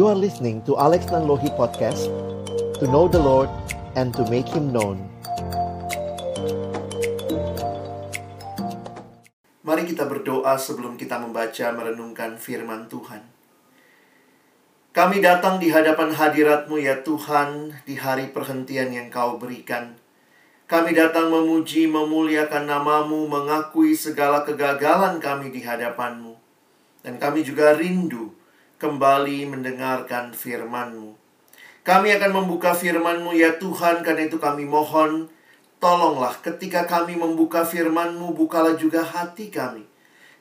You are listening to Alex Nanlohi Podcast To know the Lord and to make Him known. Mari kita berdoa sebelum kita membaca merenungkan firman Tuhan. Kami datang di hadapan hadiratmu ya Tuhan Di hari perhentian yang kau berikan. Kami datang memuji, memuliakan namamu, mengakui segala kegagalan kami di hadapanmu. Dan kami juga rindu kembali mendengarkan firmanmu. Kami akan membuka firmanmu ya Tuhan, karena itu kami mohon, tolonglah ketika kami membuka firmanmu, bukalah juga hati kami.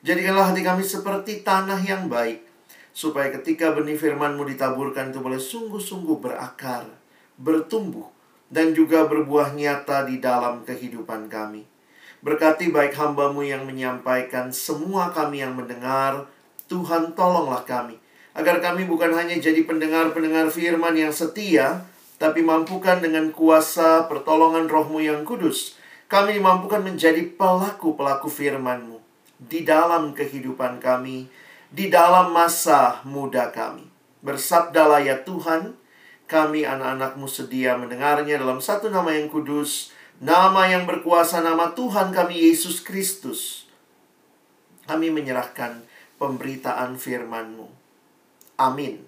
Jadikanlah hati kami seperti tanah yang baik, supaya ketika benih firmanmu ditaburkan itu boleh sungguh-sungguh berakar, bertumbuh, dan juga berbuah nyata di dalam kehidupan kami. Berkati baik hambamu yang menyampaikan semua kami yang mendengar, Tuhan tolonglah kami. Agar kami bukan hanya jadi pendengar-pendengar firman yang setia, tapi mampukan dengan kuasa pertolongan rohmu yang kudus. Kami dimampukan menjadi pelaku-pelaku firmanmu di dalam kehidupan kami, di dalam masa muda kami. Bersabdalah ya Tuhan, kami anak-anakmu sedia mendengarnya dalam satu nama yang kudus, nama yang berkuasa, nama Tuhan kami Yesus Kristus. Kami menyerahkan pemberitaan firman-Mu. Amin.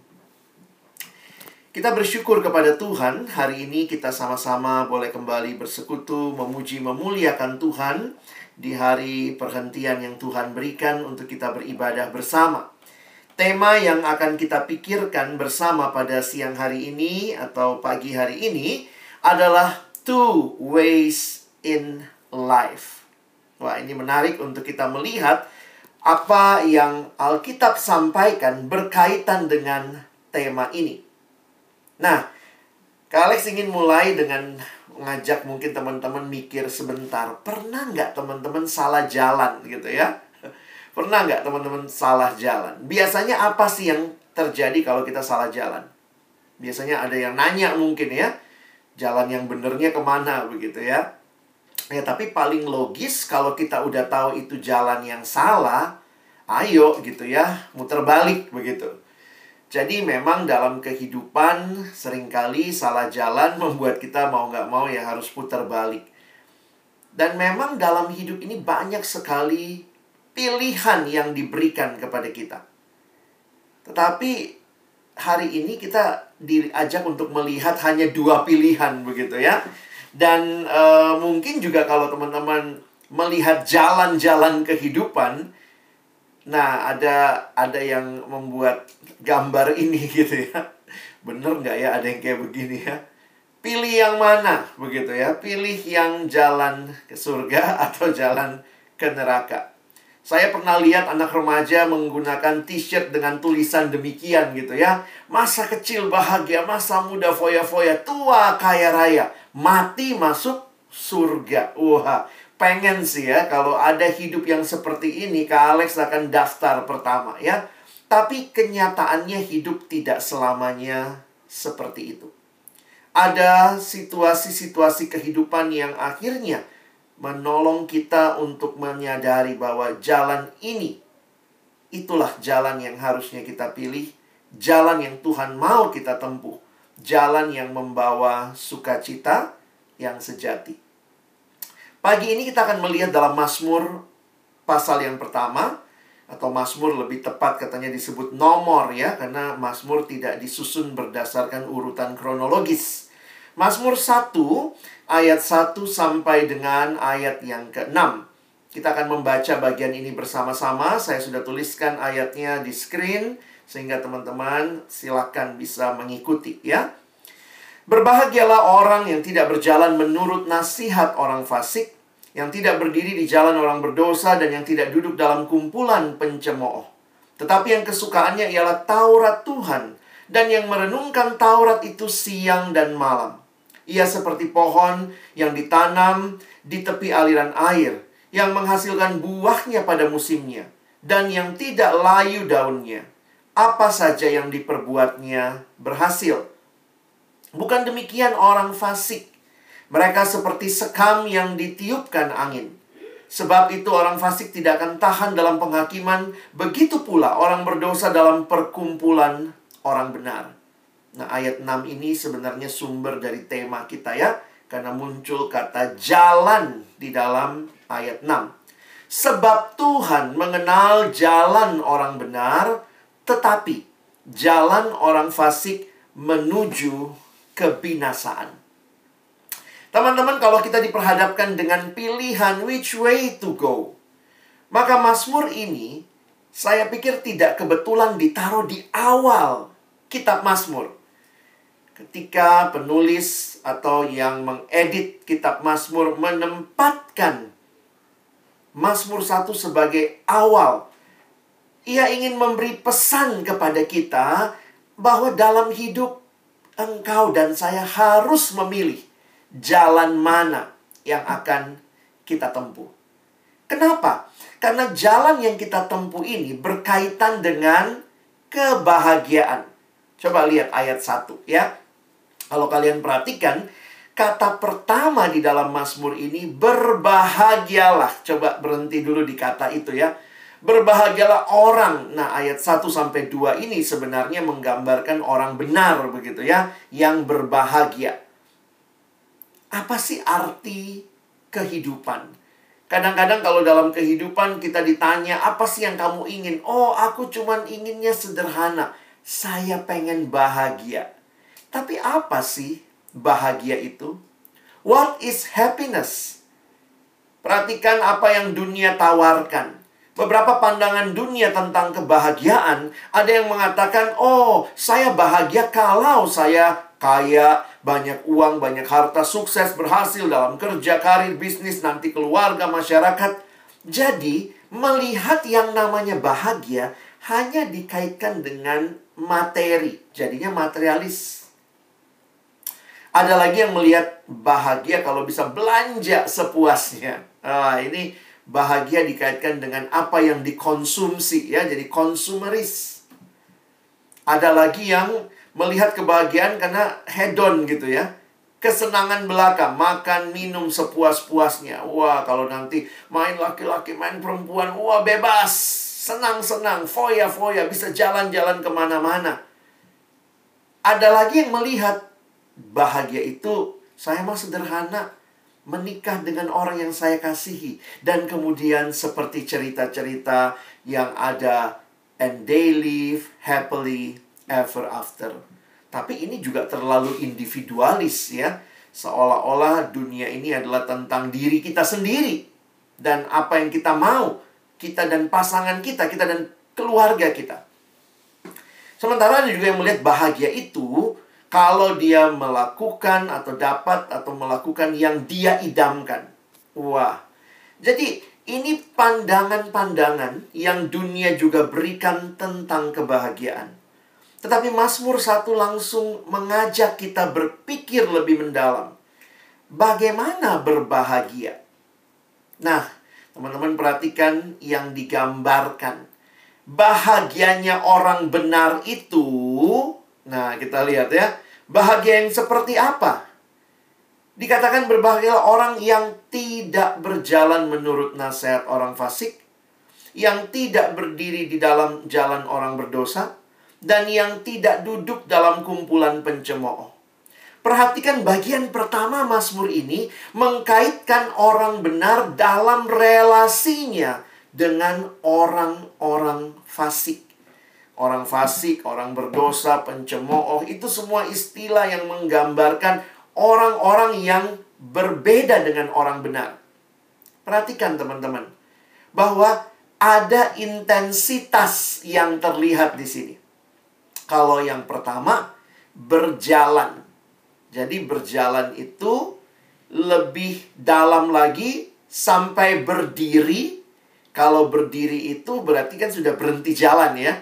Kita bersyukur kepada Tuhan, hari ini kita sama-sama boleh kembali bersekutu, memuji, memuliakan Tuhan di hari perhentian yang Tuhan berikan untuk kita beribadah bersama. Tema yang akan kita pikirkan bersama pada siang hari ini atau pagi hari ini adalah two ways in life. Wah, ini menarik untuk kita melihat apa yang Alkitab sampaikan berkaitan dengan tema ini. Nah, Kak Alex ingin mulai dengan mengajak mungkin teman-teman mikir sebentar. Pernah nggak teman-teman salah jalan gitu ya? Pernah nggak teman-teman salah jalan? Biasanya apa sih yang terjadi kalau kita salah jalan? Biasanya ada yang nanya mungkin ya, jalan yang benernya ke mana begitu ya. Ya tapi paling logis kalau kita udah tahu itu jalan yang salah, ayo gitu ya, muter balik begitu. Jadi memang dalam kehidupan sering kali salah jalan membuat kita mau nggak mau ya harus putar balik. Dan memang dalam hidup ini banyak sekali pilihan yang diberikan kepada kita. Tetapi hari ini kita diajak untuk melihat hanya dua pilihan begitu ya. Dan e, mungkin juga kalau teman-teman melihat jalan-jalan kehidupan, nah ada ada yang membuat gambar ini gitu ya. Bener nggak ya ada yang kayak begini ya? Pilih yang mana begitu ya? Pilih yang jalan ke surga atau jalan ke neraka. Saya pernah lihat anak remaja menggunakan t-shirt dengan tulisan demikian gitu ya. Masa kecil bahagia, masa muda foya-foya, tua kaya raya, mati masuk surga. Wah, pengen sih ya kalau ada hidup yang seperti ini, Kak Alex akan daftar pertama ya. Tapi kenyataannya hidup tidak selamanya seperti itu. Ada situasi-situasi kehidupan yang akhirnya menolong kita untuk menyadari bahwa jalan ini itulah jalan yang harusnya kita pilih, jalan yang Tuhan mau kita tempuh, jalan yang membawa sukacita yang sejati. Pagi ini kita akan melihat dalam Mazmur pasal yang pertama atau Mazmur lebih tepat katanya disebut nomor ya karena Mazmur tidak disusun berdasarkan urutan kronologis. Mazmur 1 ayat 1 sampai dengan ayat yang ke-6. Kita akan membaca bagian ini bersama-sama. Saya sudah tuliskan ayatnya di screen sehingga teman-teman silakan bisa mengikuti ya. Berbahagialah orang yang tidak berjalan menurut nasihat orang fasik, yang tidak berdiri di jalan orang berdosa dan yang tidak duduk dalam kumpulan pencemooh. Tetapi yang kesukaannya ialah Taurat Tuhan dan yang merenungkan Taurat itu siang dan malam. Ia seperti pohon yang ditanam di tepi aliran air, yang menghasilkan buahnya pada musimnya, dan yang tidak layu daunnya. Apa saja yang diperbuatnya berhasil. Bukan demikian orang fasik. Mereka seperti sekam yang ditiupkan angin. Sebab itu orang fasik tidak akan tahan dalam penghakiman, begitu pula orang berdosa dalam perkumpulan orang benar. Nah, ayat 6 ini sebenarnya sumber dari tema kita ya, karena muncul kata jalan di dalam ayat 6. Sebab Tuhan mengenal jalan orang benar, tetapi jalan orang fasik menuju kebinasaan. Teman-teman, kalau kita diperhadapkan dengan pilihan which way to go, maka Mazmur ini saya pikir tidak kebetulan ditaruh di awal kitab Mazmur. Ketika penulis atau yang mengedit kitab Mazmur menempatkan Mazmur 1 sebagai awal, ia ingin memberi pesan kepada kita bahwa dalam hidup engkau dan saya harus memilih jalan mana yang akan kita tempuh. Kenapa? Karena jalan yang kita tempuh ini berkaitan dengan kebahagiaan. Coba lihat ayat 1 ya. Kalau kalian perhatikan, kata pertama di dalam Mazmur ini berbahagialah. Coba berhenti dulu di kata itu ya. Berbahagialah orang. Nah, ayat 1 sampai 2 ini sebenarnya menggambarkan orang benar begitu ya, yang berbahagia. Apa sih arti kehidupan? Kadang-kadang kalau dalam kehidupan kita ditanya, apa sih yang kamu ingin? Oh, aku cuman inginnya sederhana. Saya pengen bahagia. Tapi apa sih bahagia itu? What is happiness? Perhatikan apa yang dunia tawarkan. Beberapa pandangan dunia tentang kebahagiaan, ada yang mengatakan, "Oh, saya bahagia kalau saya kaya, banyak uang, banyak harta, sukses, berhasil dalam kerja, karir, bisnis, nanti keluarga, masyarakat. Jadi, melihat yang namanya bahagia hanya dikaitkan dengan materi. Jadinya materialis. Ada lagi yang melihat bahagia kalau bisa belanja sepuasnya. Ah, ini bahagia dikaitkan dengan apa yang dikonsumsi ya, jadi konsumeris. Ada lagi yang melihat kebahagiaan karena hedon gitu ya. Kesenangan belaka, makan, minum sepuas-puasnya. Wah, kalau nanti main laki-laki, main perempuan, wah bebas. Senang-senang, foya-foya, bisa jalan-jalan ke mana-mana. Ada lagi yang melihat bahagia itu, saya mah sederhana. Menikah dengan orang yang saya kasihi. Dan kemudian seperti cerita-cerita yang ada, and they live happily ever after. Tapi ini juga terlalu individualis ya. Seolah-olah dunia ini adalah tentang diri kita sendiri dan apa yang kita mau, kita dan pasangan kita, kita dan keluarga kita. Sementara ada juga yang melihat bahagia itu kalau dia melakukan atau dapat atau melakukan yang dia idamkan. Wah. Jadi ini pandangan-pandangan yang dunia juga berikan tentang kebahagiaan. Tetapi Mazmur 1 langsung mengajak kita berpikir lebih mendalam. Bagaimana berbahagia? Nah, teman-teman perhatikan yang digambarkan. Bahagianya orang benar itu, nah kita lihat ya, bahagia yang seperti apa? Dikatakan berbahagialah orang yang tidak berjalan menurut nasihat orang fasik, yang tidak berdiri di dalam jalan orang berdosa, dan yang tidak duduk dalam kumpulan pencemooh. Perhatikan bagian pertama Mazmur ini mengkaitkan orang benar dalam relasinya dengan orang-orang fasik. Orang fasik, orang berdosa, pencemooh, itu semua istilah yang menggambarkan orang-orang yang berbeda dengan orang benar. Perhatikan teman-teman, bahwa ada intensitas yang terlihat di sini. Kalau yang pertama, berjalan. Jadi berjalan itu lebih dalam lagi sampai berdiri. Kalau berdiri itu berarti kan sudah berhenti jalan ya.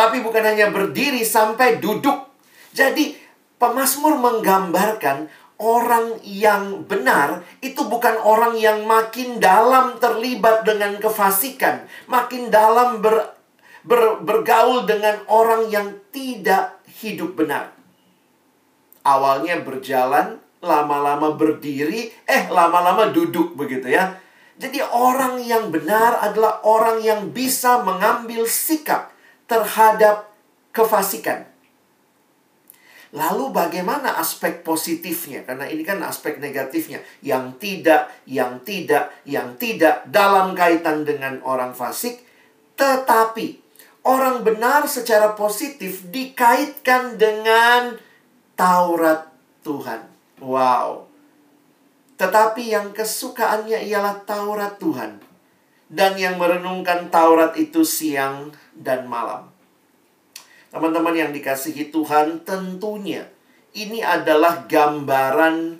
Tapi bukan hanya berdiri sampai duduk. Jadi pemazmur menggambarkan orang yang benar itu bukan orang yang makin dalam terlibat dengan kefasikan, makin dalam ber, ber, bergaul dengan orang yang tidak hidup benar. Awalnya berjalan, lama-lama berdiri, eh lama-lama duduk begitu ya. Jadi orang yang benar adalah orang yang bisa mengambil sikap terhadap kefasikan. Lalu bagaimana aspek positifnya? Karena ini kan aspek negatifnya. Yang tidak, yang tidak, yang tidak dalam kaitan dengan orang fasik. Tetapi orang benar secara positif dikaitkan dengan Taurat Tuhan. Wow. Tetapi yang kesukaannya ialah Taurat Tuhan. Dan yang merenungkan Taurat itu siang dan malam. Teman-teman yang dikasihi Tuhan, tentunya ini adalah gambaran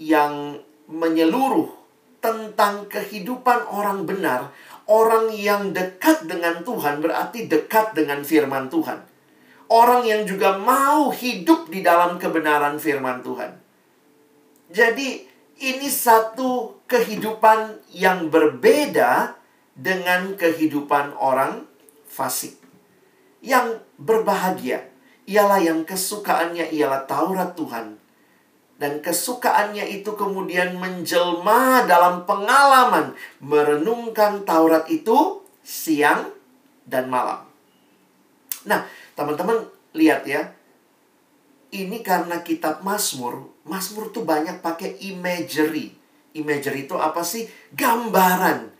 yang menyeluruh tentang kehidupan orang benar. Orang yang dekat dengan Tuhan berarti dekat dengan firman Tuhan. Orang yang juga mau hidup di dalam kebenaran firman Tuhan. Jadi, ini satu kehidupan yang berbeda dengan kehidupan orang fasik yang berbahagia ialah yang kesukaannya ialah Taurat Tuhan. Dan kesukaannya itu kemudian menjelma dalam pengalaman merenungkan Taurat itu siang dan malam. Nah, teman-teman lihat ya. Ini karena kitab Mazmur, Mazmur tuh banyak pakai imagery. Imagery itu apa sih? Gambaran.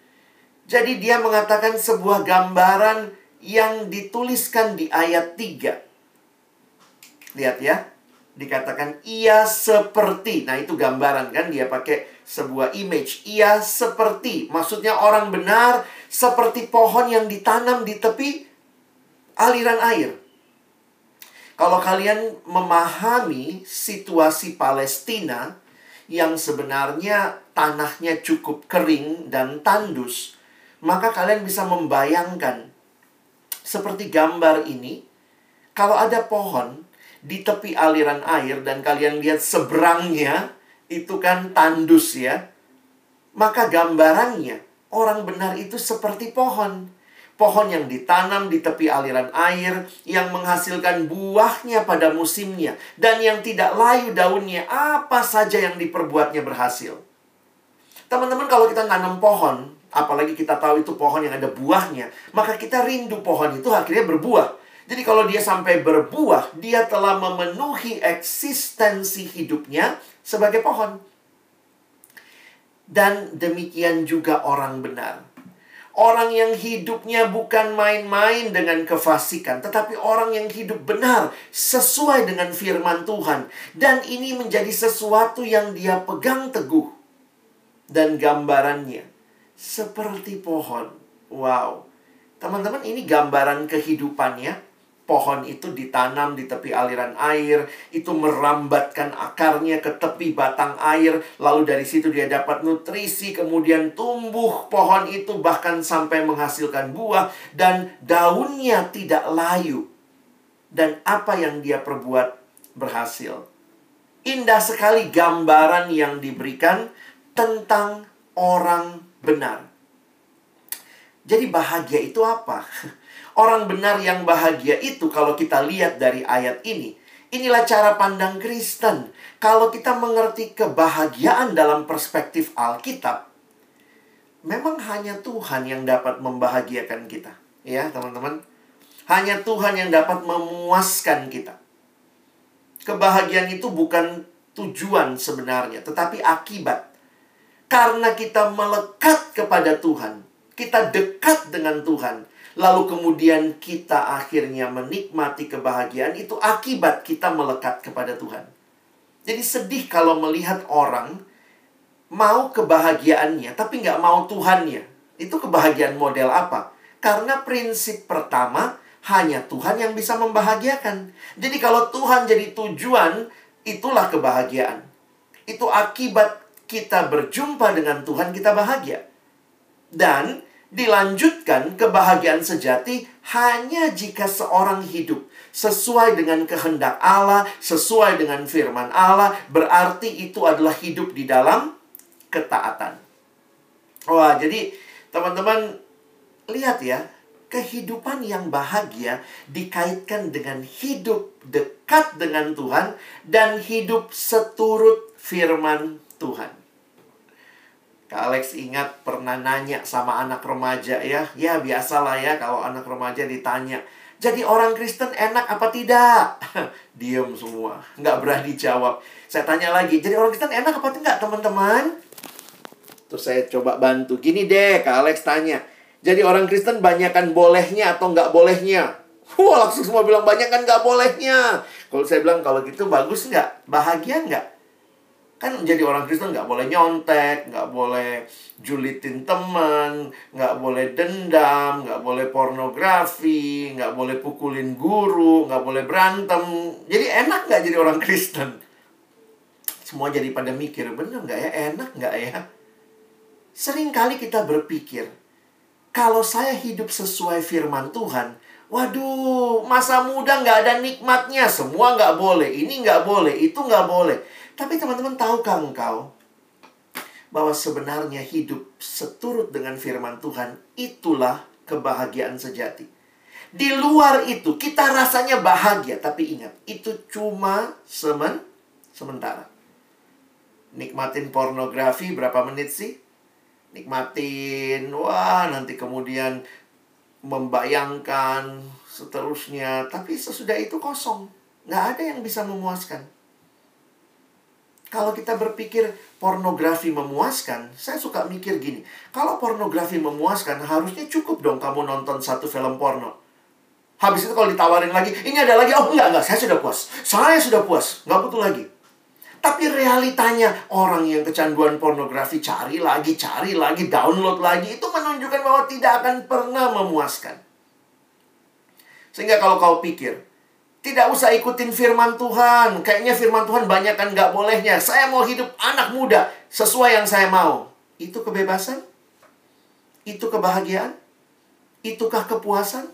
Jadi dia mengatakan sebuah gambaran yang dituliskan di ayat 3. Lihat ya. Dikatakan ia seperti. Nah, itu gambaran kan dia pakai sebuah image. Ia seperti. Maksudnya orang benar seperti pohon yang ditanam di tepi aliran air. Kalau kalian memahami situasi Palestina yang sebenarnya tanahnya cukup kering dan tandus, maka kalian bisa membayangkan seperti gambar ini, kalau ada pohon di tepi aliran air dan kalian lihat seberangnya itu kan tandus ya. Maka gambarannya orang benar itu seperti pohon. Pohon yang ditanam di tepi aliran air yang menghasilkan buahnya pada musimnya dan yang tidak layu daunnya apa saja yang diperbuatnya berhasil. Teman-teman kalau kita nanam pohon, apalagi kita tahu itu pohon yang ada buahnya, maka kita rindu pohon itu akhirnya berbuah. Jadi kalau dia sampai berbuah, dia telah memenuhi eksistensi hidupnya sebagai pohon. Dan demikian juga orang benar. Orang yang hidupnya bukan main-main dengan kefasikan, tetapi orang yang hidup benar sesuai dengan firman Tuhan. Dan ini menjadi sesuatu yang dia pegang teguh. Dan gambarannya seperti pohon. Wow. Teman-teman, ini gambaran kehidupannya. Pohon itu ditanam di tepi aliran air, itu merambatkan akarnya ke tepi batang air, lalu dari situ dia dapat nutrisi, kemudian tumbuh pohon itu bahkan sampai menghasilkan buah, dan daunnya tidak layu. Dan apa yang dia perbuat berhasil. Indah sekali gambaran yang diberikan tentang orang benar. Jadi bahagia itu apa? Orang benar yang bahagia itu kalau kita lihat dari ayat ini, inilah cara pandang Kristen. Kalau kita mengerti kebahagiaan dalam perspektif Alkitab, memang hanya Tuhan yang dapat membahagiakan kita. Ya, teman-teman. Hanya Tuhan yang dapat memuaskan kita. Kebahagiaan itu bukan tujuan sebenarnya, tetapi akibat karena kita melekat kepada Tuhan, kita dekat dengan Tuhan, lalu kemudian kita akhirnya menikmati kebahagiaan itu akibat kita melekat kepada Tuhan. Jadi sedih kalau melihat orang mau kebahagiaannya tapi nggak mau Tuhannya. Itu kebahagiaan model apa? Karena prinsip pertama hanya Tuhan yang bisa membahagiakan. Jadi kalau Tuhan jadi tujuan, itulah kebahagiaan. Itu akibat kita berjumpa dengan Tuhan, kita bahagia. Dan dilanjutkan kebahagiaan sejati hanya jika seorang hidup sesuai dengan kehendak Allah, sesuai dengan firman Allah, berarti itu adalah hidup di dalam ketaatan. Wah, jadi teman-teman lihat ya, kehidupan yang bahagia dikaitkan dengan hidup dekat dengan Tuhan dan hidup seturut firman Tuhan. Kak Alex ingat pernah nanya sama anak remaja ya. Ya biasalah ya kalau anak remaja ditanya. Jadi orang Kristen enak apa tidak? Diem semua. Nggak berani jawab. Saya tanya lagi. Jadi orang Kristen enak apa tidak teman-teman? Terus saya coba bantu. Gini deh Kak Alex tanya. Jadi orang Kristen banyakkan bolehnya atau nggak bolehnya? Wah langsung semua bilang banyak kan nggak bolehnya. Kalau saya bilang kalau gitu bagus nggak? Bahagia nggak? Kan jadi orang Kristen nggak boleh nyontek, nggak boleh julitin teman, nggak boleh dendam, nggak boleh pornografi, nggak boleh pukulin guru, nggak boleh berantem. Jadi enak nggak jadi orang Kristen? Semua jadi pada mikir, bener nggak ya? Enak nggak ya? Sering kali kita berpikir, kalau saya hidup sesuai firman Tuhan, waduh, masa muda nggak ada nikmatnya, semua nggak boleh, ini nggak boleh, itu nggak boleh. Tapi teman-teman tahukah engkau bahwa sebenarnya hidup seturut dengan firman Tuhan itulah kebahagiaan sejati. Di luar itu kita rasanya bahagia, tapi ingat, itu cuma semen sementara. Nikmatin pornografi berapa menit sih? Nikmatin, wah nanti kemudian membayangkan seterusnya. Tapi sesudah itu kosong. Nggak ada yang bisa memuaskan. Kalau kita berpikir pornografi memuaskan, saya suka mikir gini. Kalau pornografi memuaskan, harusnya cukup dong kamu nonton satu film porno. Habis itu kalau ditawarin lagi, ini ada lagi. Oh enggak, enggak, saya sudah puas. Saya sudah puas, nggak butuh lagi. Tapi realitanya orang yang kecanduan pornografi cari lagi, cari lagi, download lagi. Itu menunjukkan bahwa tidak akan pernah memuaskan. Sehingga kalau kau pikir, tidak usah ikutin firman Tuhan. Kayaknya firman Tuhan banyak kan nggak bolehnya. Saya mau hidup anak muda sesuai yang saya mau. Itu kebebasan? Itu kebahagiaan? Itukah kepuasan?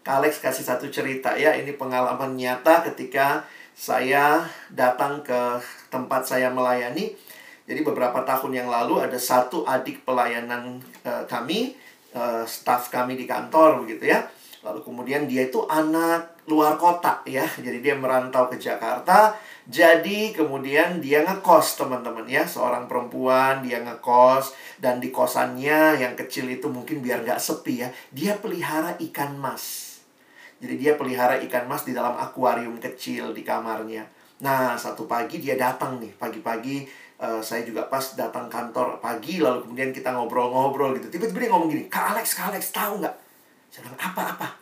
Kak Alex kasih satu cerita ya. Ini pengalaman nyata ketika saya datang ke tempat saya melayani. Jadi beberapa tahun yang lalu ada satu adik pelayanan uh, kami, uh, staff kami di kantor begitu ya Lalu kemudian dia itu anak luar kota ya. Jadi dia merantau ke Jakarta. Jadi kemudian dia ngekos teman-teman ya. Seorang perempuan dia ngekos. Dan di kosannya yang kecil itu mungkin biar nggak sepi ya. Dia pelihara ikan mas. Jadi dia pelihara ikan mas di dalam akuarium kecil di kamarnya. Nah satu pagi dia datang nih. Pagi-pagi uh, saya juga pas datang kantor pagi. Lalu kemudian kita ngobrol-ngobrol gitu. Tiba-tiba dia ngomong gini. Kak Alex, Kak Alex tahu nggak? Saya bilang, apa-apa?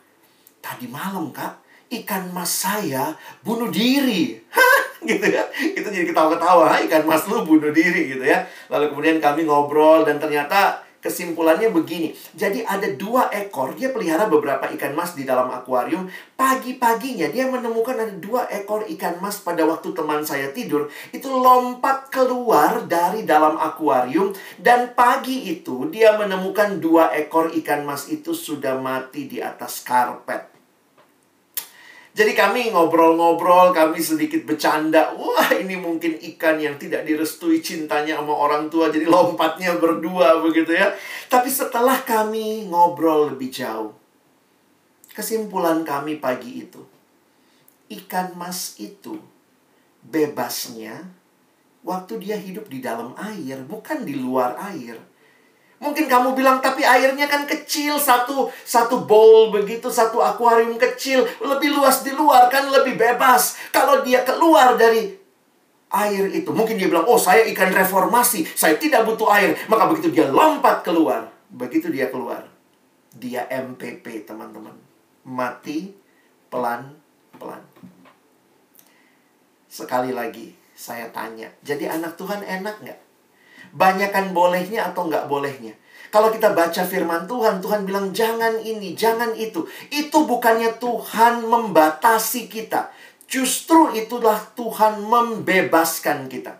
Tadi malam, Kak, ikan mas saya bunuh diri. Gitu ya. Kita jadi ketawa-ketawa, ikan mas lu bunuh diri gitu ya. Lalu kemudian kami ngobrol dan ternyata Kesimpulannya begini, jadi ada dua ekor, dia pelihara beberapa ikan mas di dalam akuarium. Pagi-paginya dia menemukan ada dua ekor ikan mas pada waktu teman saya tidur. Itu lompat keluar dari dalam akuarium. Dan pagi itu dia menemukan dua ekor ikan mas itu sudah mati di atas karpet. Jadi kami ngobrol-ngobrol, kami sedikit bercanda. Wah, ini mungkin ikan yang tidak direstui cintanya sama orang tua, jadi lompatnya berdua begitu ya. Tapi setelah kami ngobrol lebih jauh, kesimpulan kami pagi itu, ikan mas itu bebasnya waktu dia hidup di dalam air, bukan di luar air. Mungkin kamu bilang, tapi airnya kan kecil, satu satu bowl begitu, satu akuarium kecil, lebih luas di luar kan lebih bebas. Kalau dia keluar dari air itu, mungkin dia bilang, oh saya ikan reformasi, saya tidak butuh air. Maka begitu dia lompat keluar, begitu dia keluar, dia MPP teman-teman, mati pelan-pelan. Sekali lagi, saya tanya, jadi anak Tuhan enak nggak? Banyakan bolehnya atau nggak bolehnya. Kalau kita baca firman Tuhan, Tuhan bilang jangan ini, jangan itu. Itu bukannya Tuhan membatasi kita. Justru itulah Tuhan membebaskan kita.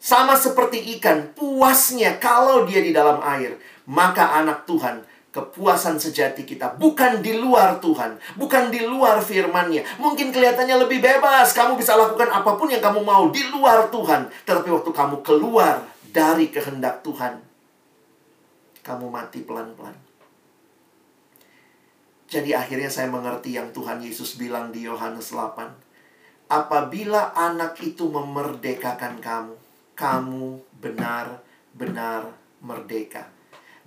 Sama seperti ikan, puasnya kalau dia di dalam air. Maka anak Tuhan, kepuasan sejati kita bukan di luar Tuhan, bukan di luar firman-Nya. Mungkin kelihatannya lebih bebas, kamu bisa lakukan apa pun yang kamu mau di luar Tuhan. Tetapi waktu kamu keluar dari kehendak Tuhan, kamu mati pelan-pelan. Jadi akhirnya saya mengerti yang Tuhan Yesus bilang di Yohanes 8. Apabila anak itu memerdekakan kamu, kamu benar-benar merdeka.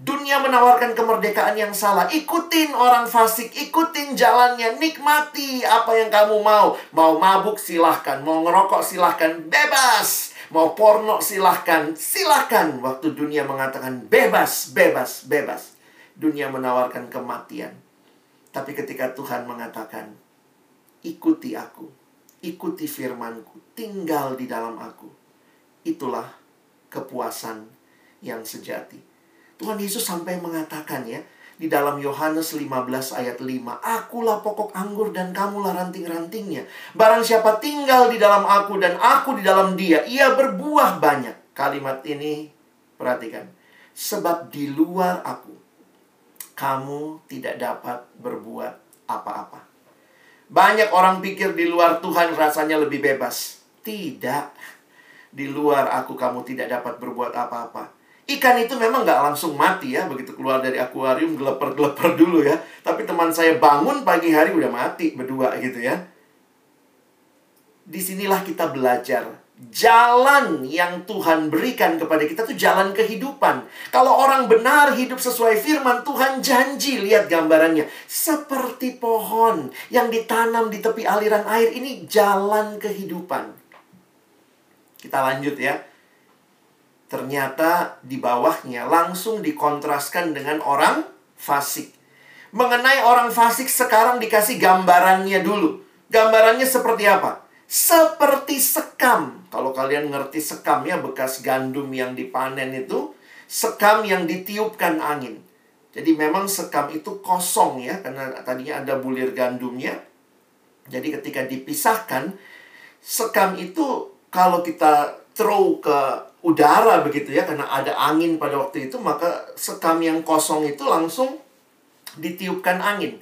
Dunia menawarkan kemerdekaan yang salah. Ikutin orang fasik, ikutin jalannya, nikmati apa yang kamu mau. Mau mabuk silahkan, mau ngerokok silahkan, bebas. Mau porno silahkan, silahkan. Waktu dunia mengatakan bebas, bebas, bebas. Dunia menawarkan kematian. Tapi ketika Tuhan mengatakan, ikuti aku, ikuti firmanku, tinggal di dalam aku. Itulah kepuasan yang sejati. Tuhan Yesus sampai mengatakan ya, di dalam Yohanes 15 ayat 5, Akulah pokok anggur dan kamulah ranting-rantingnya. Barang siapa tinggal di dalam aku dan aku di dalam dia, ia berbuah banyak. Kalimat ini, perhatikan. Sebab di luar aku, kamu tidak dapat berbuat apa-apa. Banyak orang pikir di luar Tuhan rasanya lebih bebas. Tidak. Di luar aku kamu tidak dapat berbuat apa-apa. Ikan itu memang nggak langsung mati ya. Begitu keluar dari akuarium, geleper-geleper dulu ya. Tapi teman saya bangun pagi hari udah mati berdua gitu ya. Di sinilah kita belajar jalan yang Tuhan berikan kepada kita itu jalan kehidupan. Kalau orang benar hidup sesuai firman Tuhan janji, lihat gambarannya. Seperti pohon yang ditanam di tepi aliran air ini jalan kehidupan. Kita lanjut ya. Ternyata di bawahnya langsung dikontraskan dengan orang fasik. Mengenai orang fasik sekarang dikasih gambarannya dulu. Gambarannya seperti apa? Seperti sekam kalau kalian ngerti sekam ya bekas gandum yang dipanen itu, sekam yang ditiupkan angin. Jadi memang sekam itu kosong ya, karena tadinya ada bulir gandumnya. Jadi ketika dipisahkan, sekam itu kalau kita throw ke udara begitu ya, karena ada angin pada waktu itu, maka sekam yang kosong itu langsung ditiupkan angin.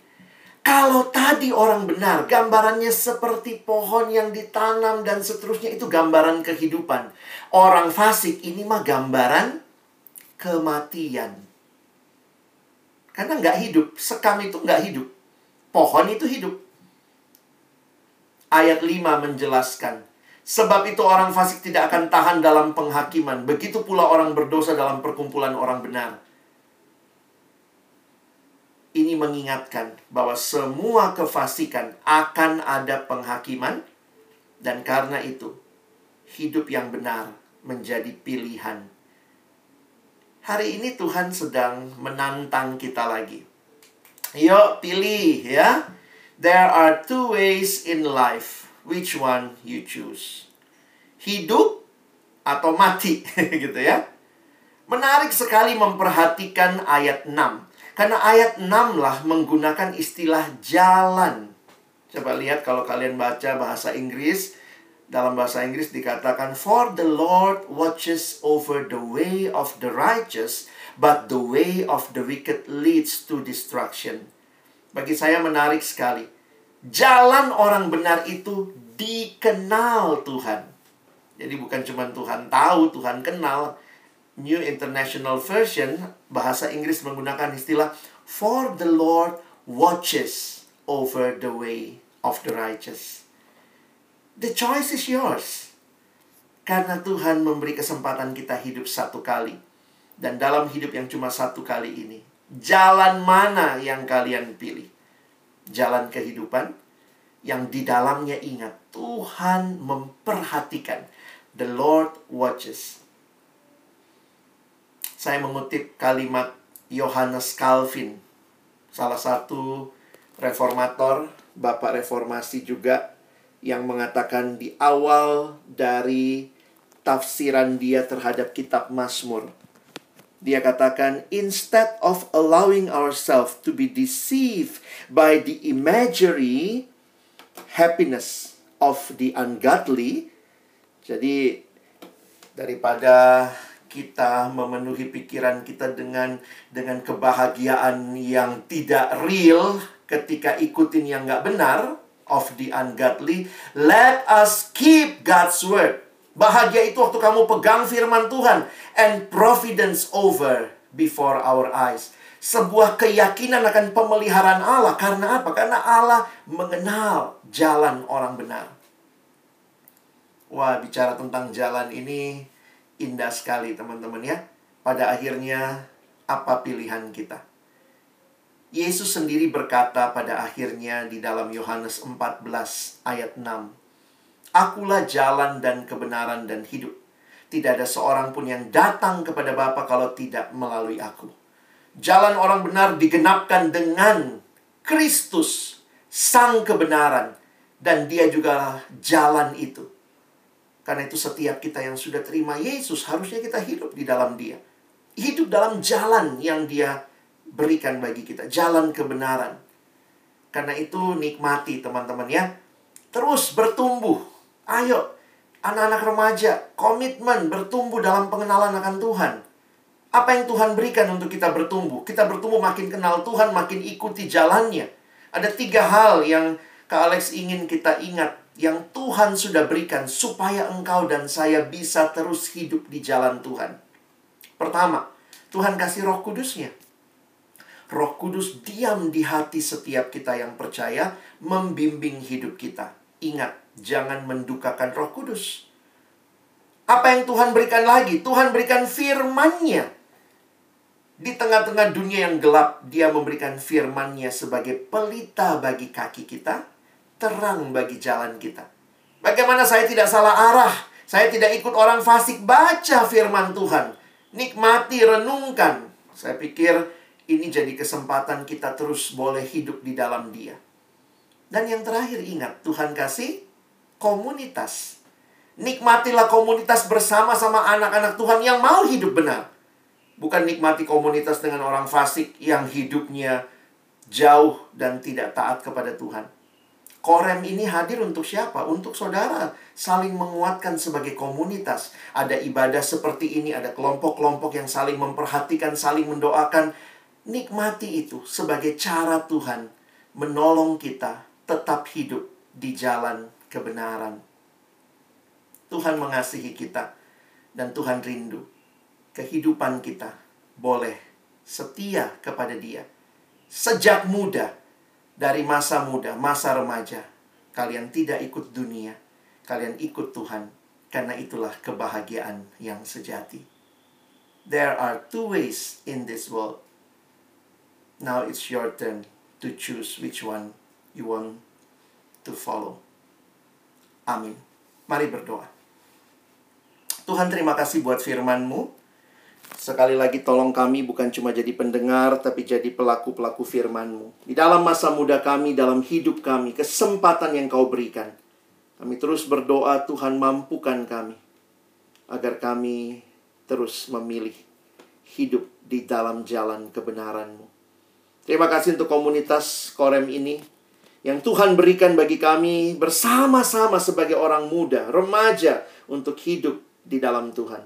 Kalau tadi orang benar, gambarannya seperti pohon yang ditanam dan seterusnya itu gambaran kehidupan. Orang fasik ini mah gambaran kematian. Karena nggak hidup, sekam itu nggak hidup. Pohon itu hidup. Ayat 5 menjelaskan, Sebab itu orang fasik tidak akan tahan dalam penghakiman. Begitu pula orang berdosa dalam perkumpulan orang benar ini mengingatkan bahwa semua kefasikan akan ada penghakiman dan karena itu hidup yang benar menjadi pilihan. Hari ini Tuhan sedang menantang kita lagi. Yuk pilih ya. There are two ways in life. Which one you choose? Hidup atau mati gitu ya. Menarik sekali memperhatikan ayat 6 karena ayat 6 lah menggunakan istilah jalan. Coba lihat kalau kalian baca bahasa Inggris. Dalam bahasa Inggris dikatakan, For the Lord watches over the way of the righteous, but the way of the wicked leads to destruction. Bagi saya menarik sekali. Jalan orang benar itu dikenal Tuhan. Jadi bukan cuma Tuhan tahu, Tuhan kenal. New International Version bahasa Inggris menggunakan istilah for the Lord watches over the way of the righteous. The choice is yours. Karena Tuhan memberi kesempatan kita hidup satu kali. Dan dalam hidup yang cuma satu kali ini, jalan mana yang kalian pilih? Jalan kehidupan yang di dalamnya ingat Tuhan memperhatikan. The Lord watches saya mengutip kalimat Yohanes Calvin, salah satu reformator, bapak reformasi juga yang mengatakan di awal dari tafsiran dia terhadap kitab Mazmur. Dia katakan, instead of allowing ourselves to be deceived by the imagery happiness of the ungodly, jadi daripada kita memenuhi pikiran kita dengan dengan kebahagiaan yang tidak real ketika ikutin yang nggak benar of the ungodly let us keep God's word bahagia itu waktu kamu pegang firman Tuhan and providence over before our eyes sebuah keyakinan akan pemeliharaan Allah karena apa karena Allah mengenal jalan orang benar wah bicara tentang jalan ini indah sekali teman-teman ya. Pada akhirnya apa pilihan kita? Yesus sendiri berkata pada akhirnya di dalam Yohanes 14 ayat 6. Akulah jalan dan kebenaran dan hidup. Tidak ada seorang pun yang datang kepada Bapa kalau tidak melalui aku. Jalan orang benar digenapkan dengan Kristus, sang kebenaran. Dan dia juga jalan itu. Karena itu setiap kita yang sudah terima Yesus, harusnya kita hidup di dalam dia. Hidup dalam jalan yang dia berikan bagi kita. Jalan kebenaran. Karena itu nikmati teman-teman ya. Terus bertumbuh. Ayo, anak-anak remaja, komitmen bertumbuh dalam pengenalan akan Tuhan. Apa yang Tuhan berikan untuk kita bertumbuh? Kita bertumbuh makin kenal Tuhan, makin ikuti jalannya. Ada tiga hal yang Kak Alex ingin kita ingat yang Tuhan sudah berikan supaya engkau dan saya bisa terus hidup di jalan Tuhan. Pertama, Tuhan kasih roh kudusnya. Roh Kudus diam di hati setiap kita yang percaya, membimbing hidup kita. Ingat, jangan mendukakan Roh Kudus. Apa yang Tuhan berikan lagi? Tuhan berikan firman-Nya. Di tengah-tengah dunia yang gelap, Dia memberikan firman-Nya sebagai pelita bagi kaki kita, terang bagi jalan kita. Bagaimana saya tidak salah arah? Saya tidak ikut orang fasik baca firman Tuhan. Nikmati, renungkan. Saya pikir ini jadi kesempatan kita terus boleh hidup di dalam Dia. Dan yang terakhir ingat, Tuhan kasih komunitas. Nikmatilah komunitas bersama-sama anak-anak Tuhan yang mau hidup benar. Bukan nikmati komunitas dengan orang fasik yang hidupnya jauh dan tidak taat kepada Tuhan. Korem ini hadir untuk siapa? Untuk saudara. Saling menguatkan sebagai komunitas. Ada ibadah seperti ini, ada kelompok-kelompok yang saling memperhatikan, saling mendoakan Nikmati itu sebagai cara Tuhan menolong kita tetap hidup di jalan kebenaran. Tuhan mengasihi kita dan Tuhan rindu kehidupan kita boleh setia kepada Dia sejak muda dari masa muda, masa remaja. Kalian tidak ikut dunia, kalian ikut Tuhan karena itulah kebahagiaan yang sejati. There are two ways in this world Now it's your turn to choose which one you want to follow. Amin. Mari berdoa. Tuhan terima kasih buat firman-Mu. Sekali lagi tolong kami bukan cuma jadi pendengar, tapi jadi pelaku-pelaku firman-Mu. Di dalam masa muda kami, dalam hidup kami, kesempatan yang Kau berikan. Kami terus berdoa Tuhan mampukan kami. Agar kami terus memilih hidup di dalam jalan kebenaran-Mu. Terima kasih untuk komunitas Korem ini yang Tuhan berikan bagi kami bersama-sama sebagai orang muda, remaja untuk hidup di dalam Tuhan.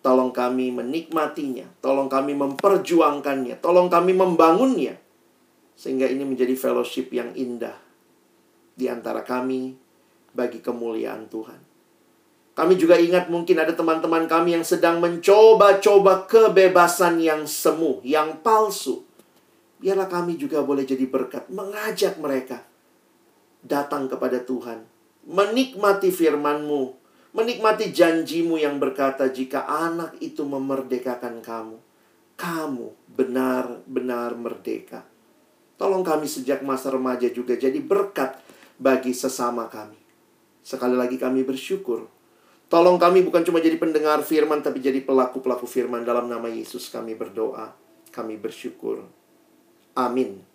Tolong kami menikmatinya, tolong kami memperjuangkannya, tolong kami membangunnya sehingga ini menjadi fellowship yang indah di antara kami bagi kemuliaan Tuhan. Kami juga ingat mungkin ada teman-teman kami yang sedang mencoba-coba kebebasan yang semu, yang palsu biarlah kami juga boleh jadi berkat, mengajak mereka datang kepada Tuhan, menikmati firman-Mu, menikmati janjimu yang berkata jika anak itu memerdekakan kamu, kamu benar-benar merdeka. Tolong kami sejak masa remaja juga jadi berkat bagi sesama kami. Sekali lagi kami bersyukur. Tolong kami bukan cuma jadi pendengar firman, tapi jadi pelaku-pelaku firman dalam nama Yesus kami berdoa. Kami bersyukur. Amin.